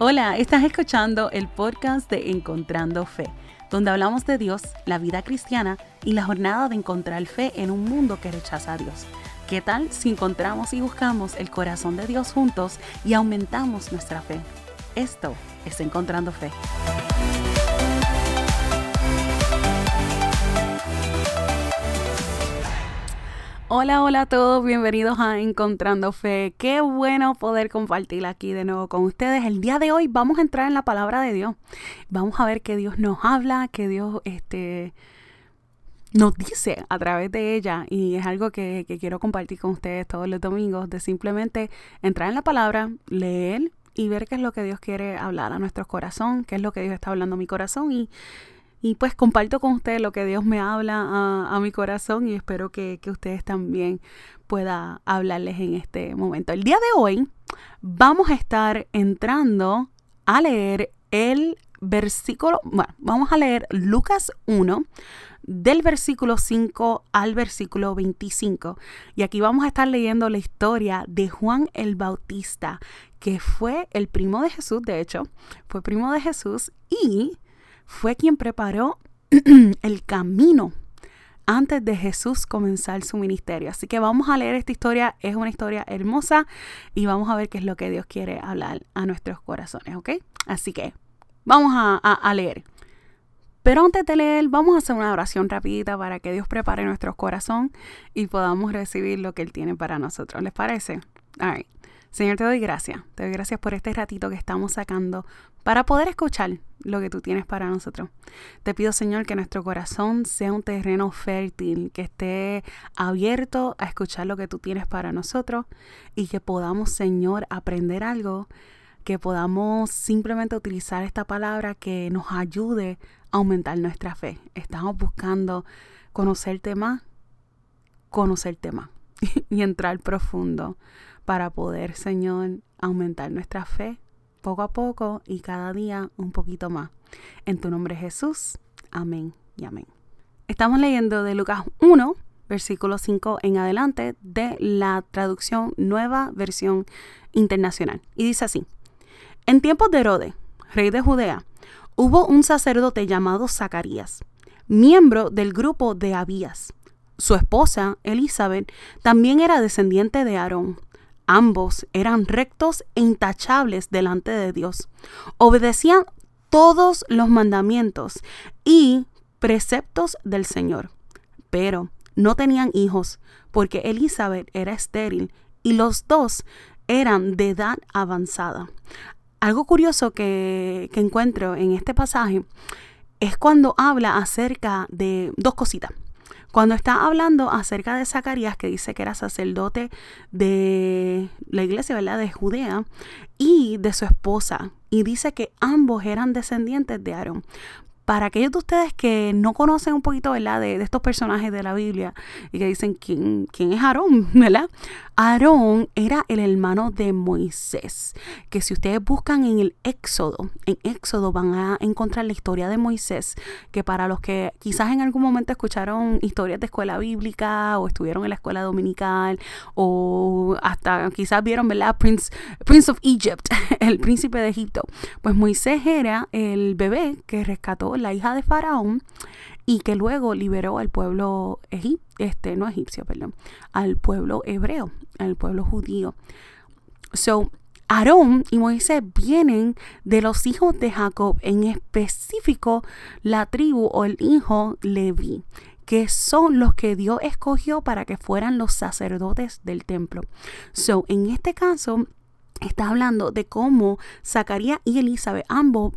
Hola, estás escuchando el podcast de Encontrando Fe, donde hablamos de Dios, la vida cristiana y la jornada de encontrar fe en un mundo que rechaza a Dios. ¿Qué tal si encontramos y buscamos el corazón de Dios juntos y aumentamos nuestra fe? Esto es Encontrando Fe. Hola, hola a todos, bienvenidos a Encontrando Fe. Qué bueno poder compartir aquí de nuevo con ustedes. El día de hoy vamos a entrar en la palabra de Dios. Vamos a ver que Dios nos habla, que Dios este, nos dice a través de ella. Y es algo que, que quiero compartir con ustedes todos los domingos, de simplemente entrar en la palabra, leer y ver qué es lo que Dios quiere hablar a nuestro corazón, qué es lo que Dios está hablando a mi corazón y y pues comparto con ustedes lo que Dios me habla a, mi corazón y espero que, ustedes también pueda hablarles en este momento. El día de hoy vamos a estar entrando a leer el versículo, bueno, vamos a leer Lucas 1 del versículo 5 al versículo 25. Y aquí vamos a estar leyendo la historia de Juan el Bautista, que fue el primo de Jesús, de hecho, fue primo de Jesús y fue quien preparó el camino antes de Jesús comenzar su ministerio. Así que vamos a leer esta historia, es una historia hermosa y vamos a ver qué es lo que Dios quiere hablar a nuestros corazones, ¿ok? Así que vamos a, leer. Pero antes de leer, vamos a hacer una oración rapidita para que Dios prepare nuestro corazón y podamos recibir lo que Él tiene para nosotros. ¿Les parece? All Señor, te doy gracias. Te doy gracias por este ratito que estamos sacando para poder escuchar lo que tú tienes para nosotros. Te pido, Señor, que nuestro corazón sea un terreno fértil, que esté abierto a escuchar lo que tú tienes para nosotros y que podamos, Señor, aprender algo, que podamos simplemente utilizar esta palabra que nos ayude a aumentar nuestra fe. Estamos buscando conocerte más, conocerte más y entrar profundo para poder, Señor, aumentar nuestra fe poco a poco y cada día un poquito más. En tu nombre Jesús. Amén y amén. Estamos leyendo de Lucas 1, versículo 5 en adelante de la traducción nueva versión internacional. Y dice así, en tiempos de Herodes, rey de Judea, hubo un sacerdote llamado Zacarías, miembro del grupo de Abías. Su esposa, Elizabeth, también era descendiente de Aarón. Ambos eran rectos e intachables delante de Dios. Obedecían todos los mandamientos y preceptos del Señor. Pero no tenían hijos porque Elizabeth era estéril y los dos eran de edad avanzada. Algo curioso que, que encuentro en este pasaje es cuando habla acerca de dos cositas. Cuando está hablando acerca de Zacarías, que dice que era sacerdote de la iglesia, ¿verdad? De Judea, y de su esposa, y dice que ambos eran descendientes de Aarón para aquellos de ustedes que no conocen un poquito, ¿verdad? De, estos personajes de la Biblia y que dicen, ¿quién, quién es Aarón? Aarón era el hermano de Moisés, que si ustedes buscan en el Éxodo, en Éxodo van a encontrar la historia de Moisés, que para los que quizás en algún momento escucharon historias de escuela bíblica o estuvieron en la escuela dominical o hasta quizás vieron, ¿verdad? Prince, Prince of Egypt, el príncipe de Egipto. Pues Moisés era el bebé que rescató la hija de Faraón y que luego liberó al pueblo este, no egipcio, perdón, al pueblo hebreo, al pueblo judío. So, Aarón y Moisés vienen de los hijos de Jacob, en específico la tribu o el hijo Leví, que son los que Dios escogió para que fueran los sacerdotes del templo. So, en este caso, está hablando de cómo Zacarías y Elizabeth ambos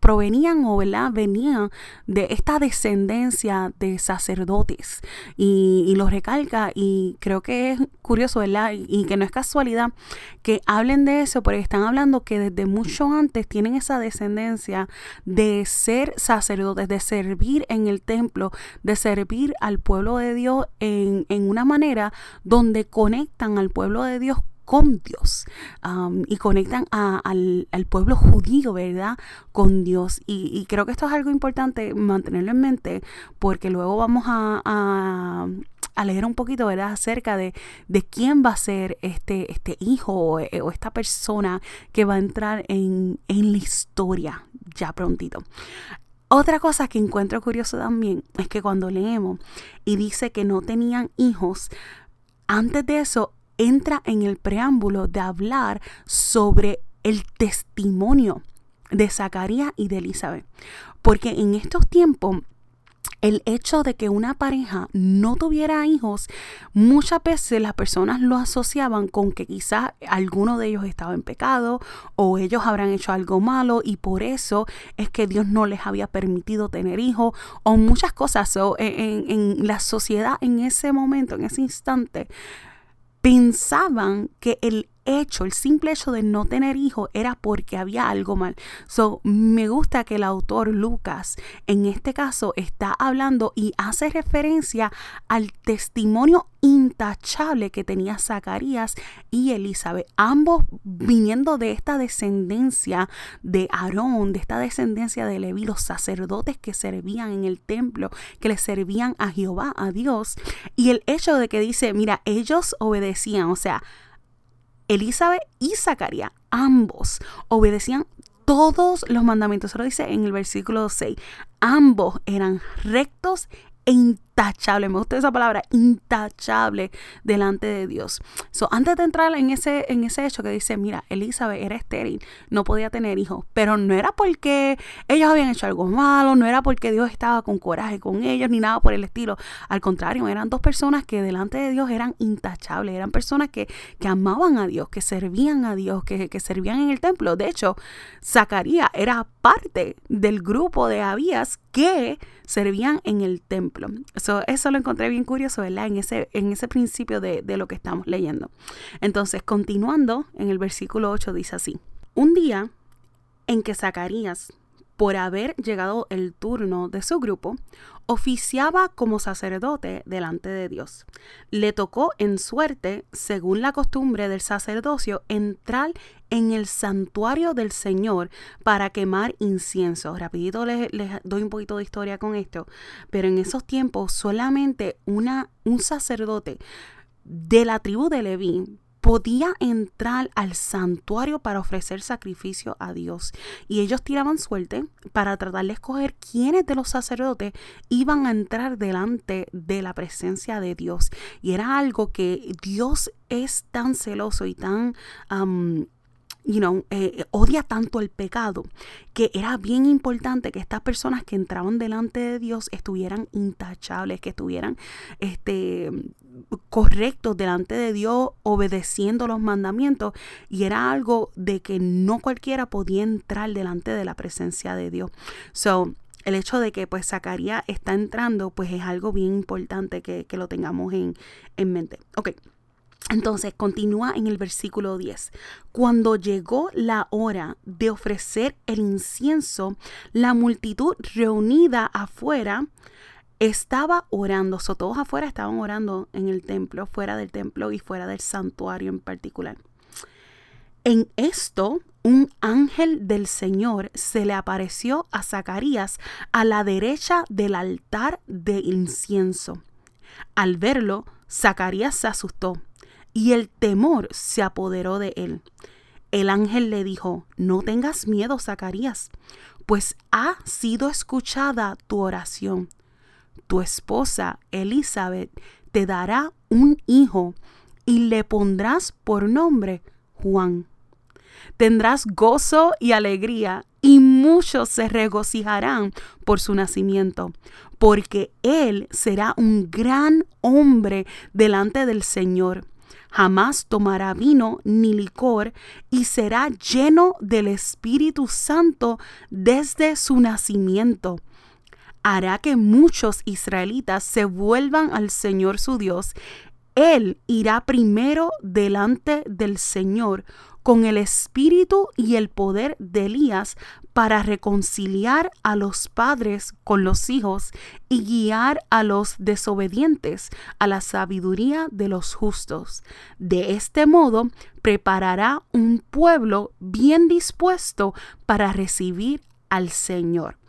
provenían o venían de esta descendencia de sacerdotes y, y, lo recalca y creo que es curioso ¿verdad? Y, que no es casualidad que hablen de eso porque están hablando que desde mucho antes tienen esa descendencia de ser sacerdotes, de servir en el templo, de servir al pueblo de Dios en, en una manera donde conectan al pueblo de Dios con Dios y conectan al, pueblo judío, ¿verdad? Con Dios. Y, creo que esto es algo importante mantenerlo en mente porque luego vamos a, leer un poquito, ¿verdad? Acerca de, de quién va a ser este, este hijo o, o, esta persona que va a entrar en, en la historia ya prontito. Otra cosa que encuentro curioso también es que cuando leemos y dice que no tenían hijos, antes de eso entra en el preámbulo de hablar sobre el testimonio de Zacarías y de Elizabeth. Porque en estos tiempos el hecho de que una pareja no tuviera hijos, muchas veces las personas lo asociaban con que quizás alguno de ellos estaba en pecado o ellos habrán hecho algo malo y por eso es que Dios no les había permitido tener hijos o muchas cosas. en, en la sociedad en ese momento, en ese instante, pensaban que el hecho, el simple hecho de no tener hijos era porque había algo mal. So, me gusta que el autor Lucas en este caso está hablando y hace referencia al testimonio intachable que tenía Zacarías y Elizabeth, ambos viniendo de esta descendencia de Aarón, de esta descendencia de Leví, los sacerdotes que servían en el templo, que le servían a Jehová, a Dios, y el hecho de que dice, mira, ellos obedecían, o sea, Elizabeth y Zacarías, ambos obedecían todos los mandamientos. Eso lo dice en el versículo 6. Ambos eran rectos e intachable, me gusta esa palabra, intachable delante de Dios. So, antes de entrar en ese, en ese hecho que dice, mira, Elizabeth era estéril, no podía tener hijos, pero no era porque ellos habían hecho algo malo, no era porque Dios estaba con coraje con ellos, ni nada por el estilo. Al contrario, eran dos personas que delante de Dios eran intachables, eran personas que, que amaban a Dios, que servían a Dios, que, que servían en el templo. De hecho, Zacarías era parte del grupo de Abías que servían en el templo eso lo encontré bien curioso, ¿verdad? En ese, en ese principio de, de lo que estamos leyendo. Entonces, continuando, en el versículo 8 dice así, un día en que Zacarías, por haber llegado el turno de su grupo, oficiaba como sacerdote delante de Dios. Le tocó en suerte, según la costumbre del sacerdocio, entrar en el santuario del Señor para quemar incienso. Rapidito les, doy un poquito de historia con esto, pero en esos tiempos solamente una, un sacerdote de la tribu de Leví podía entrar al santuario para ofrecer sacrificio a Dios. Y ellos tiraban suerte para tratar de escoger quiénes de los sacerdotes iban a entrar delante de la presencia de Dios. Y era algo que Dios es tan celoso y tan you know, eh, odia tanto el pecado, que era bien importante que estas personas que entraban delante de Dios estuvieran intachables, que estuvieran este, correctos delante de Dios, obedeciendo los mandamientos, y era algo de que no cualquiera podía entrar delante de la presencia de Dios. So, el hecho de que pues Zacarías está entrando, pues es algo bien importante que, lo tengamos en, en mente. Ok. Entonces continúa en el versículo 10. Cuando llegó la hora de ofrecer el incienso, la multitud reunida afuera estaba orando. Todos afuera estaban orando en el templo, fuera del templo y fuera del santuario en particular. En esto, un ángel del Señor se le apareció a Zacarías a la derecha del altar de incienso. Al verlo, Zacarías se asustó y el temor se apoderó de él. El ángel le dijo, no tengas miedo, Zacarías, pues ha sido escuchada tu oración. Tu esposa, Elizabeth, te dará un hijo y le pondrás por nombre Juan. Tendrás gozo y alegría y muchos se regocijarán por su nacimiento, porque él será un gran hombre delante del Señor jamás tomará vino ni licor y será lleno del Espíritu Santo desde su nacimiento. Hará que muchos israelitas se vuelvan al Señor su Dios. Él irá primero delante del Señor con el espíritu y el poder de Elías para reconciliar a los padres con los hijos y guiar a los desobedientes a la sabiduría de los justos. De este modo preparará un pueblo bien dispuesto para recibir al Señor.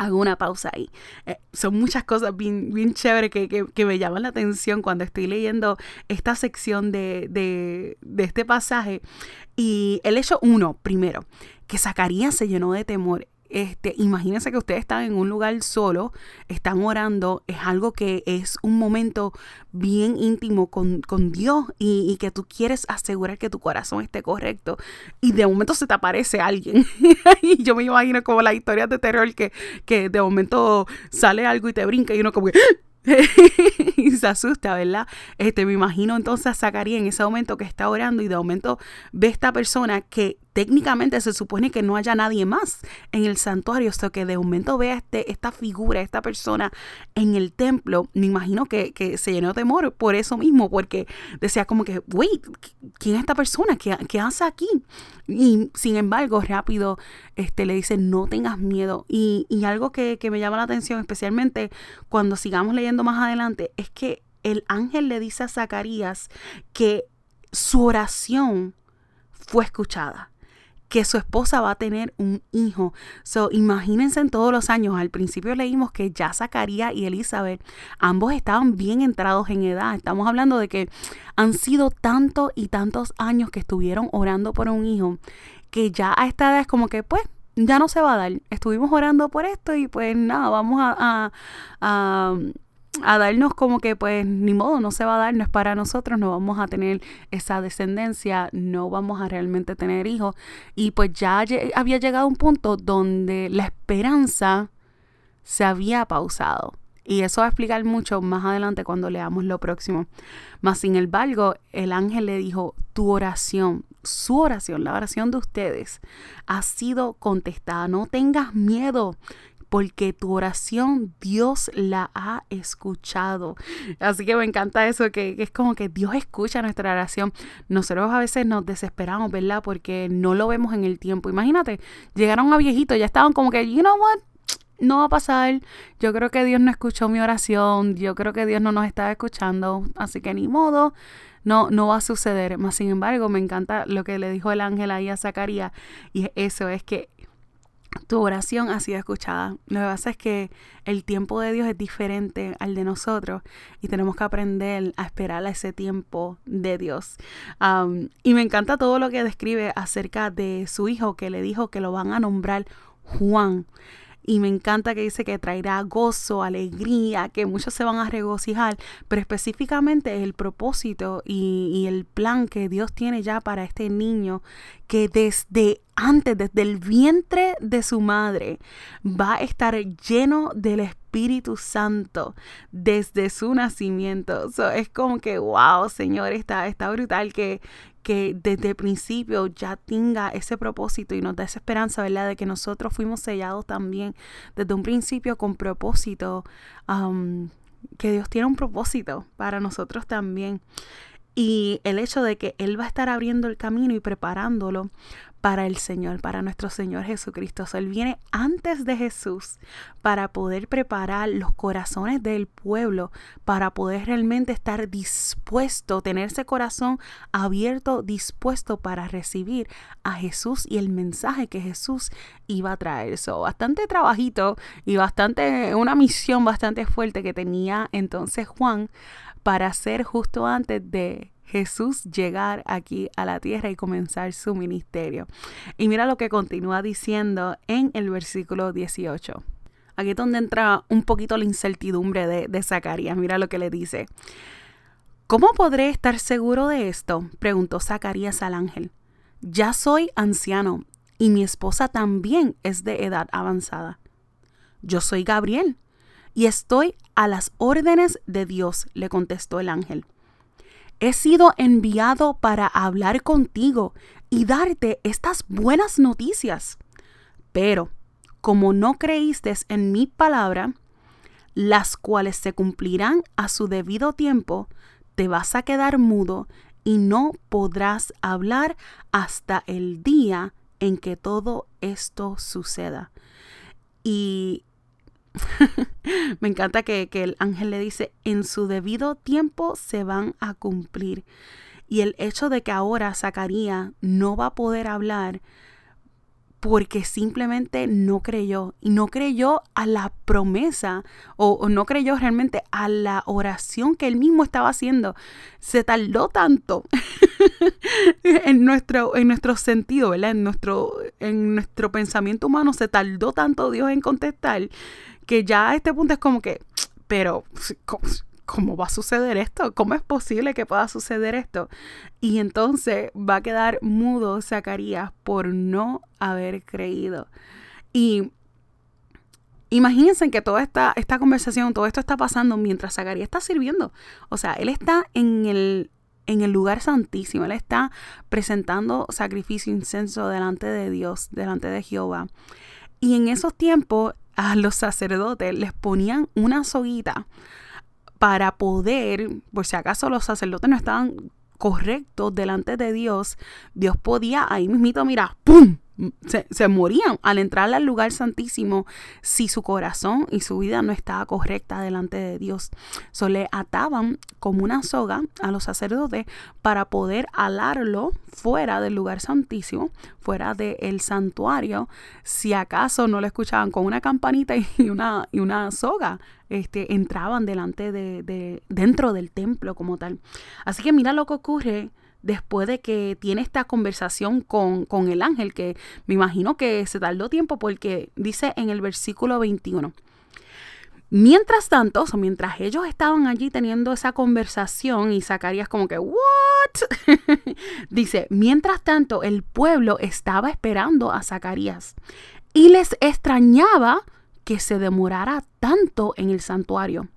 Hago una pausa ahí. Eh, son muchas cosas bien, bien chéveres que, me llaman la atención cuando estoy leyendo esta sección de, de este pasaje. Y el hecho uno, primero, que Zacarías se llenó de temor. Este, imagínense que ustedes están en un lugar solo, están orando, es algo que es un momento bien íntimo con, Dios y, que tú quieres asegurar que tu corazón esté correcto y de momento se te aparece alguien. y yo me imagino como las historias de terror que, que de momento sale algo y te brinca y uno como que y se asusta, ¿verdad? Este, me imagino entonces a Zacarías en ese momento que está orando y de momento ve esta persona que técnicamente se supone que no haya nadie más en el santuario, o sea que de momento vea este, esta figura, esta persona en el templo, me imagino que, se llenó de temor por eso mismo, porque decía como que, wait, ¿quién es esta persona? ¿Qué, qué hace aquí? Y sin embargo, rápido este, le dice, no tengas miedo. Y, y algo que, que me llama la atención, especialmente cuando sigamos leyendo más adelante, es que el ángel le dice a Zacarías que su oración fue escuchada que su esposa va a tener un hijo. So, imagínense en todos los años. Al principio leímos que ya Zacarías y Elizabeth, ambos estaban bien entrados en edad. Estamos hablando de que han sido tantos y tantos años que estuvieron orando por un hijo, que ya a esta edad es como que, pues, ya no se va a dar. Estuvimos orando por esto y pues nada, vamos a, a a darnos como que pues ni modo, no se va a dar, no es para nosotros, no vamos a tener esa descendencia, no vamos a realmente tener hijos. Y pues ya había llegado un punto donde la esperanza se había pausado. Y eso va a explicar mucho más adelante cuando leamos lo próximo. Mas sin embargo, el ángel le dijo, tu oración, su oración, la oración de ustedes, ha sido contestada. No tengas miedo porque tu oración Dios la ha escuchado. Así que me encanta eso, que, es como que Dios escucha nuestra oración. Nosotros a veces nos desesperamos, ¿verdad? Porque no lo vemos en el tiempo. Imagínate, llegaron a viejitos, ya estaban como que, you know what? no va a pasar. Yo creo que Dios no escuchó mi oración. Yo creo que Dios no nos está escuchando. Así que ni modo. No, no va a suceder. Más sin embargo, me encanta lo que le dijo el ángel ahí a Zacarías. Y eso es que tu oración ha sido escuchada. Lo que pasa es que el tiempo de Dios es diferente al de nosotros y tenemos que aprender a esperar a ese tiempo de Dios. y me encanta todo lo que describe acerca de su hijo que le dijo que lo van a nombrar Juan. Y me encanta que dice que traerá gozo, alegría, que muchos se van a regocijar, pero específicamente el propósito y, y el plan que Dios tiene ya para este niño, que desde antes, desde el vientre de su madre, va a estar lleno del Espíritu Santo desde su nacimiento. es como que, wow, Señor, está, está brutal que, que desde el principio ya tenga ese propósito y nos da esa esperanza, ¿verdad? De que nosotros fuimos sellados también desde un principio con propósito, que Dios tiene un propósito para nosotros también. Y el hecho de que Él va a estar abriendo el camino y preparándolo para el Señor, para nuestro Señor Jesucristo. Él viene antes de Jesús para poder preparar los corazones del pueblo, para poder realmente estar dispuesto, tener ese corazón abierto, dispuesto para recibir a Jesús y el mensaje que Jesús iba a traer. Eso, bastante trabajito y bastante, una misión bastante fuerte que tenía entonces Juan para hacer justo antes de Jesús llegar aquí a la tierra y comenzar su ministerio. Y mira lo que continúa diciendo en el versículo 18. Aquí es donde entra un poquito la incertidumbre de, de Zacarías. Mira lo que le dice. ¿Cómo podré estar seguro de esto? preguntó Zacarías al ángel. Ya soy anciano y mi esposa también es de edad avanzada. Yo soy Gabriel y estoy a las órdenes de Dios, le contestó el ángel he sido enviado para hablar contigo y darte estas buenas noticias. Pero, como no creíste en mi palabra, las cuales se cumplirán a su debido tiempo, te vas a quedar mudo y no podrás hablar hasta el día en que todo esto suceda. Y Me encanta que, el ángel le dice, en su debido tiempo se van a cumplir. Y el hecho de que ahora Zacarías no va a poder hablar porque simplemente no creyó y no creyó a la promesa o, no creyó realmente a la oración que él mismo estaba haciendo. Se tardó tanto en, nuestro, en nuestro sentido, ¿verdad? En nuestro, en nuestro pensamiento humano se tardó tanto Dios en contestar que ya a este punto es como que, pero ¿cómo va a suceder esto? ¿Cómo es posible que pueda suceder esto? Y entonces va a quedar mudo Zacarías por no haber creído. Y imagínense que toda esta, esta conversación, todo esto está pasando mientras Zacarías está sirviendo. O sea, él está en el, en el lugar santísimo, él está presentando sacrificio incenso delante de Dios, delante de Jehová. Y en esos tiempos a los sacerdotes les ponían una soguita para poder, por si acaso los sacerdotes no estaban correctos delante de Dios, Dios podía ahí mismito, mira, ¡pum! Se, morían al entrar al lugar santísimo si su corazón y su vida no estaba correcta delante de Dios. So le ataban como una soga a los sacerdotes para poder alarlo fuera del lugar santísimo, fuera del santuario, si acaso no lo escuchaban con una campanita y una, y una soga. Este, entraban delante de, de, dentro del templo como tal. Así que mira lo que ocurre después de que tiene esta conversación con, el ángel, que me imagino que se tardó tiempo porque dice en el versículo 21. Mientras tanto, o mientras ellos estaban allí teniendo esa conversación y Zacarías como que, ¿what? dice, mientras tanto el pueblo estaba esperando a Zacarías y les extrañaba que se demorara tanto en el santuario.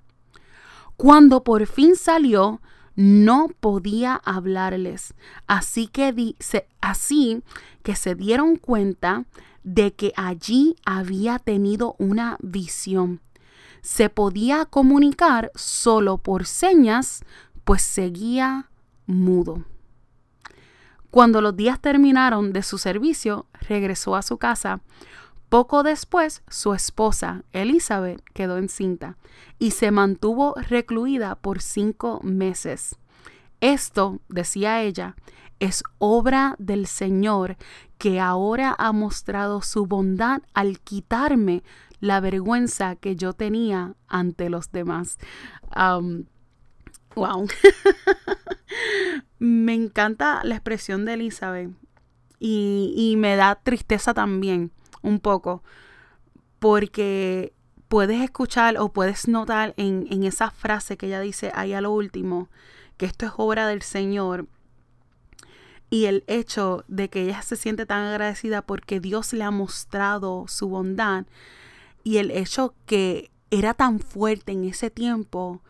Cuando por fin salió, no podía hablarles. Así que, así que se dieron cuenta de que allí había tenido una visión. Se podía comunicar solo por señas, pues seguía mudo. Cuando los días terminaron de su servicio, regresó a su casa, poco después, su esposa, Elizabeth, quedó encinta y se mantuvo recluida por cinco meses. Esto, decía ella, es obra del Señor que ahora ha mostrado su bondad al quitarme la vergüenza que yo tenía ante los demás. wow. me encanta la expresión de Elizabeth y, y me da tristeza también un poco, porque puedes escuchar o puedes notar en, en esa frase que ella dice ahí a lo último, que esto es obra del Señor, y el hecho de que ella se siente tan agradecida porque Dios le ha mostrado su bondad y el hecho que era tan fuerte en ese tiempo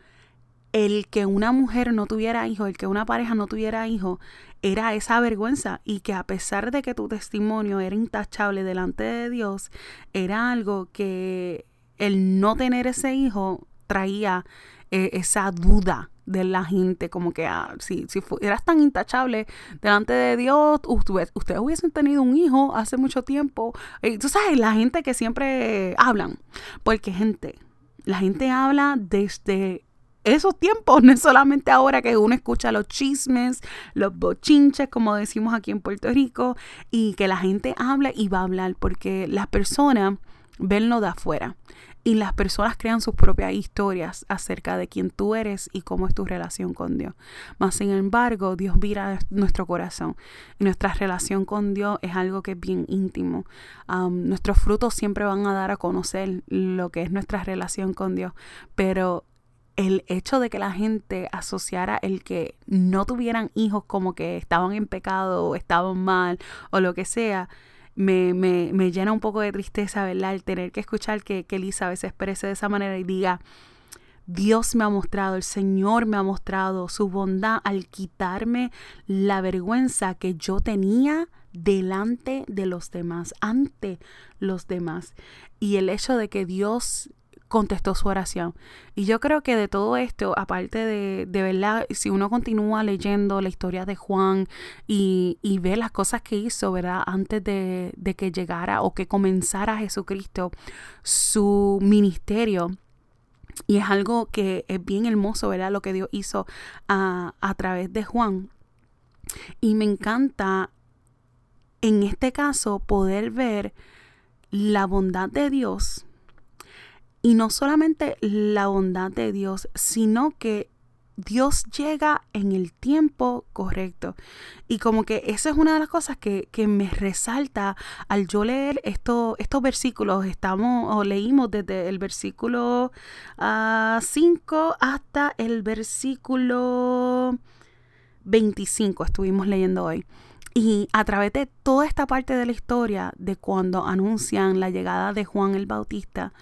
el que una mujer no tuviera hijo, el que una pareja no tuviera hijo, era esa vergüenza y que a pesar de que tu testimonio era intachable delante de Dios, era algo que el no tener ese hijo traía eh, esa duda de la gente, como que ah, si, si eras tan intachable delante de Dios, ustedes, ustedes hubiesen tenido un hijo hace mucho tiempo. Y tú sabes, la gente que siempre hablan, porque gente, la gente habla desde esos tiempos, no es solamente ahora que uno escucha los chismes, los bochinches, como decimos aquí en Puerto Rico, y que la gente habla y va a hablar, porque las personas ven lo de afuera y las personas crean sus propias historias acerca de quién tú eres y cómo es tu relación con Dios. Mas, sin embargo, Dios mira nuestro corazón y nuestra relación con Dios es algo que es bien íntimo. nuestros frutos siempre van a dar a conocer lo que es nuestra relación con Dios, pero el hecho de que la gente asociara el que no tuvieran hijos como que estaban en pecado o estaban mal o lo que sea, me, me, me llena un poco de tristeza, ¿verdad? El tener que escuchar que, que Elisa a exprese de esa manera y diga, Dios me ha mostrado, el Señor me ha mostrado su bondad al quitarme la vergüenza que yo tenía delante de los demás, ante los demás. Y el hecho de que Dios contestó su oración. Y yo creo que de todo esto, aparte de, de verdad, si uno continúa leyendo la historia de Juan y, y ve las cosas que hizo, ¿verdad? Antes de, de que llegara o que comenzara Jesucristo su ministerio. Y es algo que es bien hermoso, ¿verdad? Lo que Dios hizo a, a través de Juan. Y me encanta en este caso poder ver la bondad de Dios y no solamente la bondad de Dios, sino que Dios llega en el tiempo correcto. Y como que esa es una de las cosas que, me resalta al yo leer esto, estos versículos. Estamos o leímos desde el versículo 5 ah, hasta el versículo 25. Estuvimos leyendo hoy. Y a través de toda esta parte de la historia, de cuando anuncian la llegada de Juan el Bautista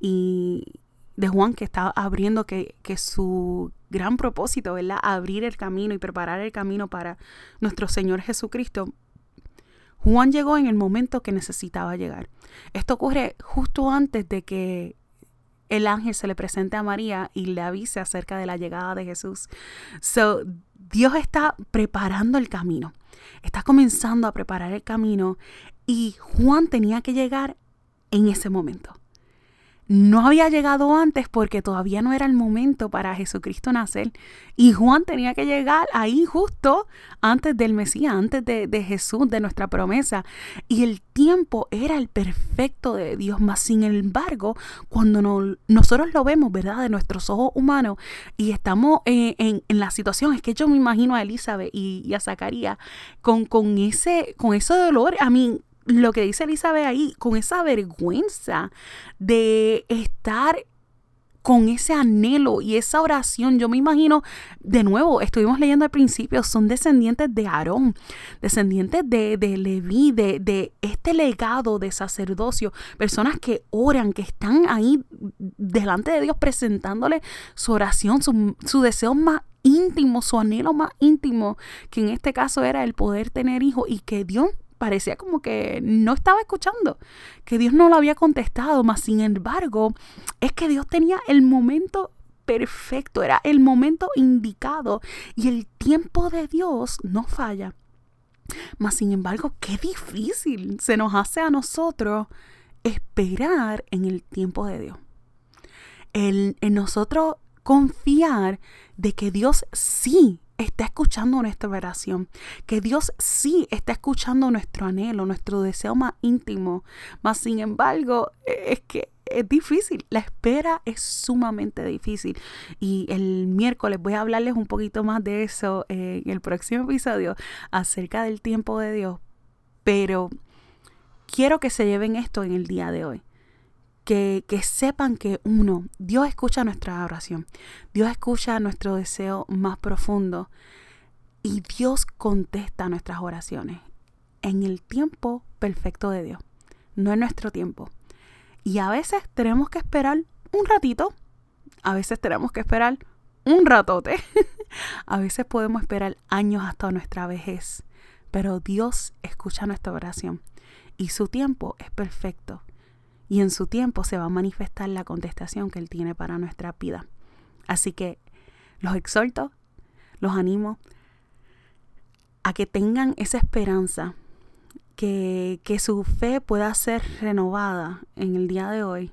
y de Juan que está abriendo que, que su gran propósito, ¿verdad? Abrir el camino y preparar el camino para nuestro Señor Jesucristo. Juan llegó en el momento que necesitaba llegar. Esto ocurre justo antes de que el ángel se le presente a María y le avise acerca de la llegada de Jesús. So, Dios está preparando el camino, está comenzando a preparar el camino y Juan tenía que llegar en ese momento no había llegado antes porque todavía no era el momento para Jesucristo nacer. Y Juan tenía que llegar ahí justo antes del Mesías, antes de, Jesús, de nuestra promesa. Y el tiempo era el perfecto de Dios. Más sin embargo, cuando nosotros lo vemos, ¿verdad? De nuestros ojos humanos y estamos en, la situación, es que yo me imagino a Elizabeth y, a Zacarías con, con, ese, con ese dolor. A mí, lo que dice Elizabeth ahí, con esa vergüenza de estar con ese anhelo y esa oración. Yo me imagino, de nuevo, estuvimos leyendo al principio, son descendientes de Aarón, descendientes de, de Leví, de, de, este legado de sacerdocio, personas que oran, que están ahí delante de Dios presentándole su oración, su, su deseo más íntimo, su anhelo más íntimo, que en este caso era el poder tener hijos y que Dios parecía como que no estaba escuchando, que Dios no lo había contestado, mas sin embargo, es que Dios tenía el momento perfecto, era el momento indicado y el tiempo de Dios no falla. Mas sin embargo, qué difícil se nos hace a nosotros esperar en el tiempo de Dios. en nosotros confiar de que Dios sí está escuchando nuestra oración, que Dios sí está escuchando nuestro anhelo, nuestro deseo más íntimo. Mas, sin embargo, e, es que es difícil, la espera es sumamente difícil. Y el miércoles voy a hablarles un poquito más de eso en el próximo episodio acerca del tiempo de Dios. Pero quiero que se lleven esto en el día de hoy que, sepan que uno, Dios escucha nuestra oración, Dios escucha nuestro deseo más profundo. Y Dios contesta nuestras oraciones en el tiempo perfecto de Dios, no en nuestro tiempo. Y a veces tenemos que esperar un ratito, a veces tenemos que esperar un ratote, a veces podemos esperar años hasta nuestra vejez, pero Dios escucha nuestra oración y su tiempo es perfecto y en su tiempo se va a manifestar la contestación que Él tiene para nuestra vida. Así que los exhorto, los animo a que tengan esa esperanza, que, que su fe pueda ser renovada en el día de hoy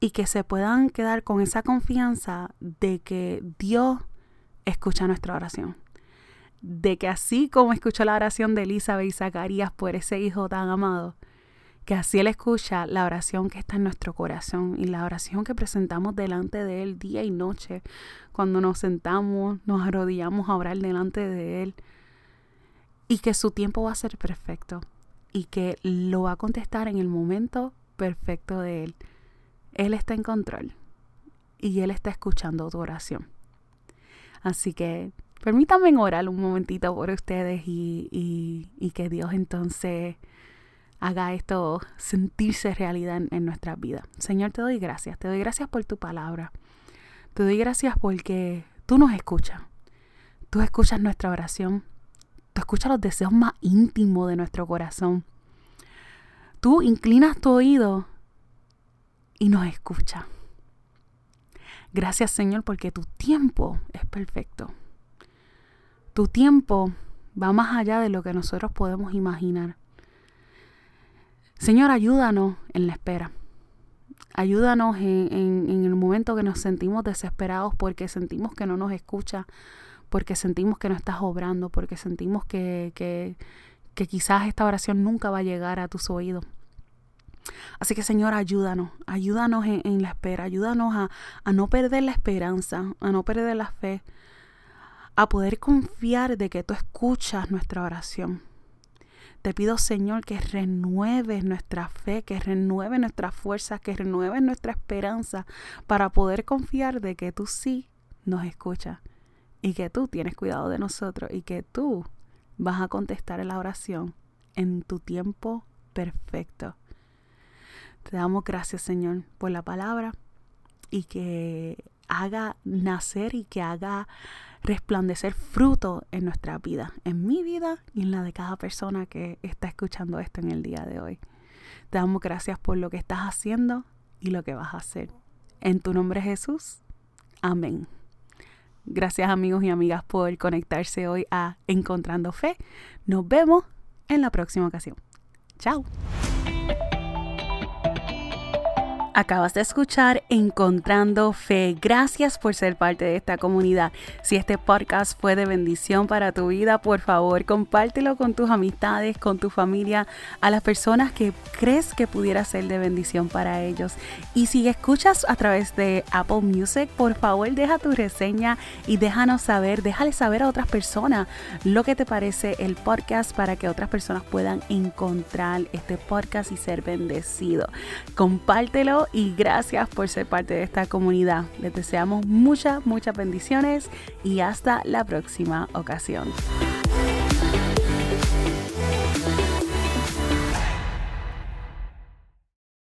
y que se puedan quedar con esa confianza de que Dios escucha nuestra oración. De que así como escuchó la oración de Elizabeth y Zacarías por ese hijo tan amado, que así Él escucha la oración que está en nuestro corazón y la oración que presentamos delante de Él día y noche, cuando nos sentamos, nos arrodillamos a orar delante de Él, y que su tiempo va a ser perfecto y que lo va a contestar en el momento perfecto de Él. Él está en control y Él está escuchando tu oración. Así que permítanme orar un momentito por ustedes y, y, y que Dios entonces haga esto sentirse realidad en, nuestras vidas. Señor, te doy gracias. Te doy gracias por tu palabra. Te doy gracias porque tú nos escuchas. Tú escuchas nuestra oración. Tú escuchas los deseos más íntimos de nuestro corazón. Tú inclinas tu oído y nos escuchas. Gracias Señor porque tu tiempo es perfecto. Tu tiempo va más allá de lo que nosotros podemos imaginar. Señor, ayúdanos en la espera. Ayúdanos en, el momento que nos sentimos desesperados porque sentimos que no nos escucha, porque sentimos que no estás obrando, porque sentimos que, que, que quizás esta oración nunca va a llegar a tus oídos. Así que Señor, ayúdanos, ayúdanos en, la espera, ayúdanos a, a no perder la esperanza, a no perder la fe, a poder confiar de que tú escuchas nuestra oración. Te pido, Señor, que renueves nuestra fe, que renueves nuestra fuerza, que renueves nuestra esperanza para poder confiar de que tú sí nos escuchas y que tú tienes cuidado de nosotros y que tú vas a contestar la oración en tu tiempo perfecto. Te damos gracias, Señor, por la palabra y que haga nacer y que haga resplandecer fruto en nuestra vida, en mi vida y en la de cada persona que está escuchando esto en el día de hoy. Te damos gracias por lo que estás haciendo y lo que vas a hacer. En tu nombre Jesús. Amén. Gracias amigos y amigas por conectarse hoy a Encontrando Fe. Nos vemos en la próxima ocasión. Chao. Acabas de escuchar Encontrando Fe. Gracias por ser parte de esta comunidad. Si este podcast fue de bendición para tu vida, por favor, compártelo con tus amistades, con tu familia, a las personas que crees que pudiera ser de bendición para ellos. Y si escuchas a través de Apple Music, por favor, deja tu reseña y déjanos saber, déjale saber a otras personas lo que te parece el podcast para que otras personas puedan encontrar este podcast y ser bendecido. Compártelo y gracias por ser parte de esta comunidad. Les deseamos muchas, muchas bendiciones y hasta la próxima ocasión.